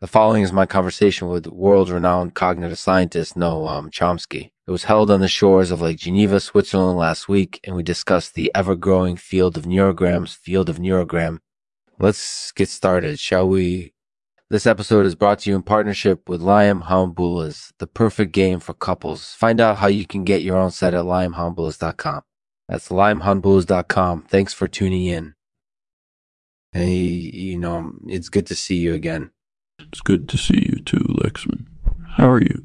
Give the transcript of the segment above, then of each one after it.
The following is my conversation with world renowned cognitive scientist Noam Chomsky. It was held on the shores of Lake Geneva, Switzerland last week, and we discussed the ever growing field of neurograms, field of neurogram. Let's get started, shall we? This episode is brought to you in partnership with Liam Hambulas, the perfect game for couples. Find out how you can get your own set at liamhambulas.com. That's liamhambulas.com. Thanks for tuning in. Hey, you know, it's good to see you again. It's good to see you too, Lexman. How are you?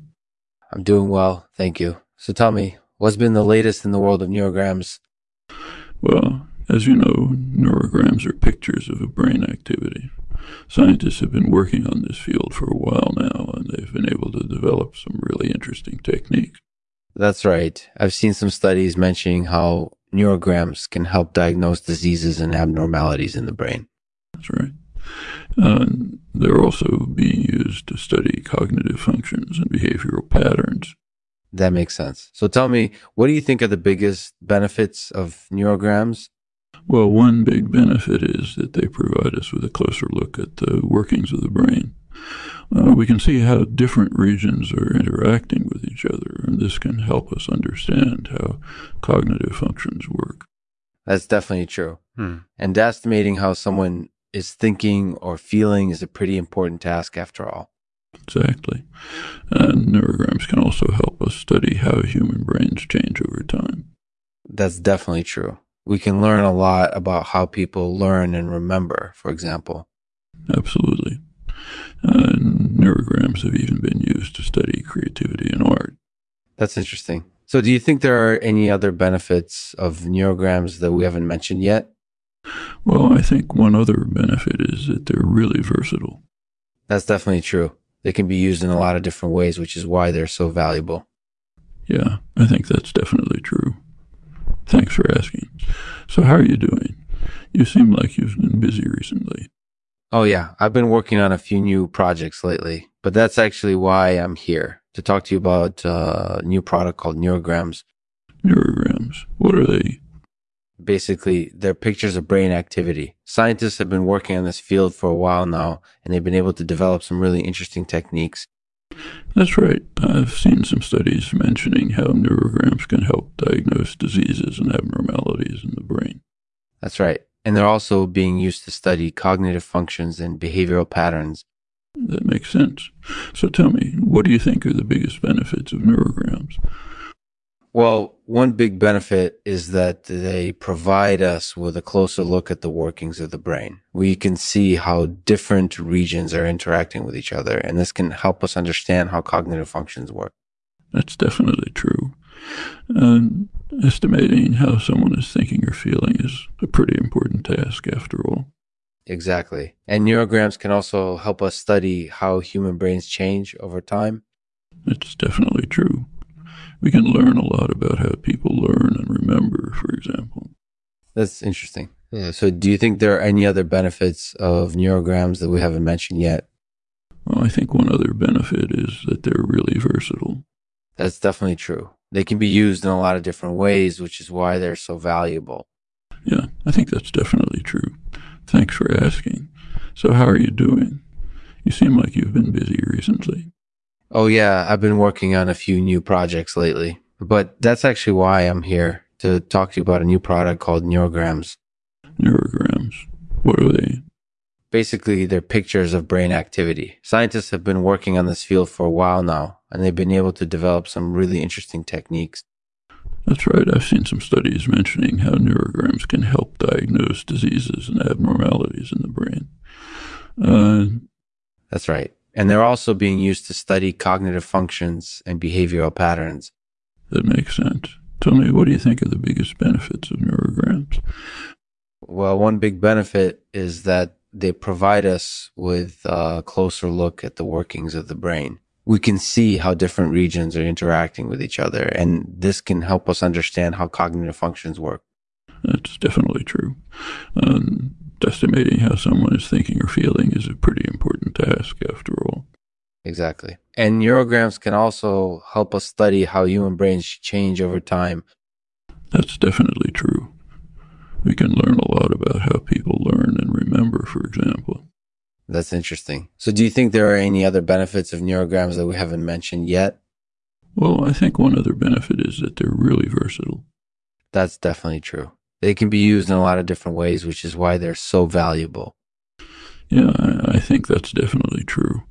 I'm doing well, thank you. So tell me, what's been the latest in the world of neurograms? Well, as you know, neurograms are pictures of a brain activity. Scientists have been working on this field for a while now, and they've been able to develop some really interesting techniques. That's right. I've seen some studies mentioning how neurograms can help diagnose diseases and abnormalities in the brain. That's right. Uh, they're also being used to study cognitive functions and behavioral patterns. That makes sense. So tell me, what do you think are the biggest benefits of neurograms? Well, one big benefit is that they provide us with a closer look at the workings of the brain. Uh, we can see how different regions are interacting with each other, and this can help us understand how cognitive functions work. That's definitely true. Hmm. And estimating how someone is thinking or feeling is a pretty important task after all. Exactly. And neurograms can also help us study how human brains change over time. That's definitely true. We can learn a lot about how people learn and remember, for example. Absolutely. And neurograms have even been used to study creativity and art. That's interesting. So, do you think there are any other benefits of neurograms that we haven't mentioned yet? Well, I think one other benefit is that they're really versatile. That's definitely true. They can be used in a lot of different ways, which is why they're so valuable. Yeah, I think that's definitely true. Thanks for asking. So, how are you doing? You seem like you've been busy recently. Oh, yeah. I've been working on a few new projects lately, but that's actually why I'm here to talk to you about a new product called Neurograms. Neurograms? What are they? Basically they're pictures of brain activity. Scientists have been working on this field for a while now, and they've been able to develop some really interesting techniques. That's right. I've seen some studies mentioning how neurograms can help diagnose diseases and abnormalities in the brain. That's right. And they're also being used to study cognitive functions and behavioral patterns. That makes sense. So tell me, what do you think are the biggest benefits of neurograms? Well, one big benefit is that they provide us with a closer look at the workings of the brain. We can see how different regions are interacting with each other, and this can help us understand how cognitive functions work. That's definitely true. And estimating how someone is thinking or feeling is a pretty important task after all. Exactly. And neurograms can also help us study how human brains change over time. It's definitely true we can learn a lot about how people learn and remember, for example. That's interesting. Yeah. So, do you think there are any other benefits of neurograms that we haven't mentioned yet? Well, I think one other benefit is that they're really versatile. That's definitely true. They can be used in a lot of different ways, which is why they're so valuable. Yeah, I think that's definitely true. Thanks for asking. So, how are you doing? You seem like you've been busy recently. Oh, yeah. I've been working on a few new projects lately, but that's actually why I'm here to talk to you about a new product called Neurograms. Neurograms? What are they? Basically, they're pictures of brain activity. Scientists have been working on this field for a while now, and they've been able to develop some really interesting techniques. That's right. I've seen some studies mentioning how neurograms can help diagnose diseases and abnormalities in the brain. Uh, That's right and they're also being used to study cognitive functions and behavioral patterns. That makes sense. Tell me, what do you think are the biggest benefits of neurograms? Well, one big benefit is that they provide us with a closer look at the workings of the brain. We can see how different regions are interacting with each other, and this can help us understand how cognitive functions work. That's definitely true. Um, estimating how someone is thinking or feeling is a pretty important task after all. Exactly. And neurograms can also help us study how human brains change over time. That's definitely true. We can learn a lot about how people learn and remember, for example. That's interesting. So, do you think there are any other benefits of neurograms that we haven't mentioned yet? Well, I think one other benefit is that they're really versatile. That's definitely true. They can be used in a lot of different ways, which is why they're so valuable. Yeah, I, think that's definitely true.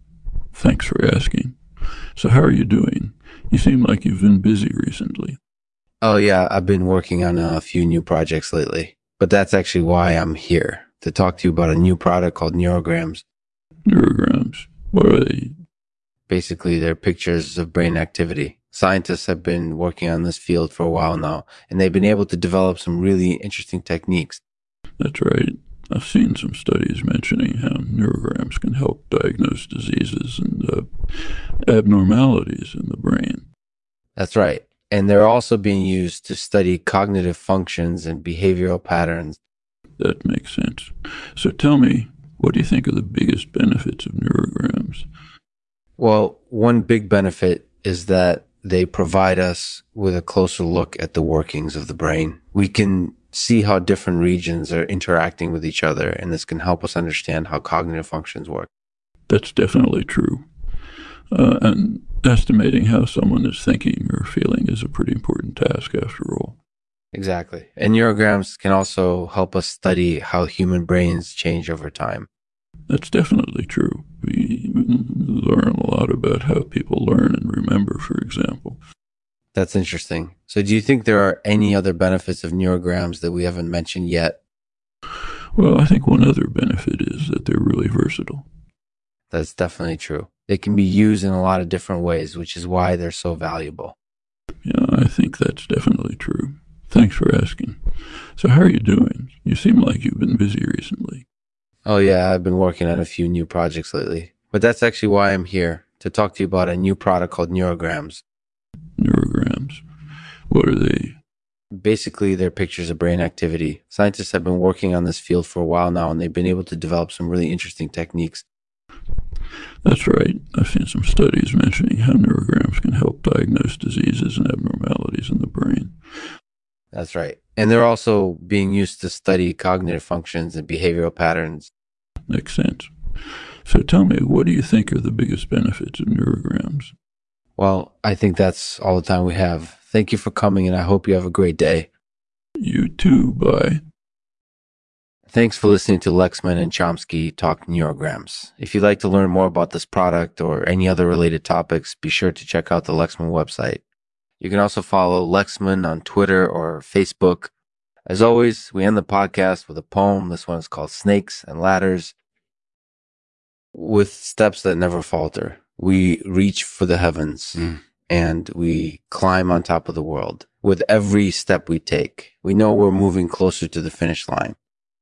Thanks for asking. So, how are you doing? You seem like you've been busy recently. Oh, yeah, I've been working on a few new projects lately, but that's actually why I'm here to talk to you about a new product called Neurograms. Neurograms? What are they? Basically, they're pictures of brain activity. Scientists have been working on this field for a while now, and they've been able to develop some really interesting techniques. That's right. I've seen some studies mentioning how neurograms can help diagnose diseases and uh, abnormalities in the brain. That's right. And they're also being used to study cognitive functions and behavioral patterns. That makes sense. So tell me, what do you think are the biggest benefits of neurograms? Well, one big benefit is that they provide us with a closer look at the workings of the brain. We can see how different regions are interacting with each other, and this can help us understand how cognitive functions work. That's definitely true. Uh, and estimating how someone is thinking or feeling is a pretty important task after all. Exactly. And neurograms can also help us study how human brains change over time. That's definitely true. We learn a lot about how people learn and remember, for example. That's interesting. So, do you think there are any other benefits of neurograms that we haven't mentioned yet? Well, I think one other benefit is that they're really versatile. That's definitely true. They can be used in a lot of different ways, which is why they're so valuable. Yeah, I think that's definitely true. Thanks for asking. So, how are you doing? You seem like you've been busy recently. Oh, yeah, I've been working on a few new projects lately. But that's actually why I'm here to talk to you about a new product called Neurograms. Neurograms? What are they? Basically, they're pictures of brain activity. Scientists have been working on this field for a while now, and they've been able to develop some really interesting techniques. That's right. I've seen some studies mentioning how neurograms can help diagnose diseases and abnormalities in the brain. That's right. And they're also being used to study cognitive functions and behavioral patterns. Makes sense. So tell me, what do you think are the biggest benefits of neurograms? Well, I think that's all the time we have. Thank you for coming, and I hope you have a great day. You too. Bye. Thanks for listening to Lexman and Chomsky talk neurograms. If you'd like to learn more about this product or any other related topics, be sure to check out the Lexman website. You can also follow Lexman on Twitter or Facebook. As always, we end the podcast with a poem. This one is called Snakes and Ladders. With steps that never falter, we reach for the heavens mm. and we climb on top of the world. With every step we take, we know we're moving closer to the finish line.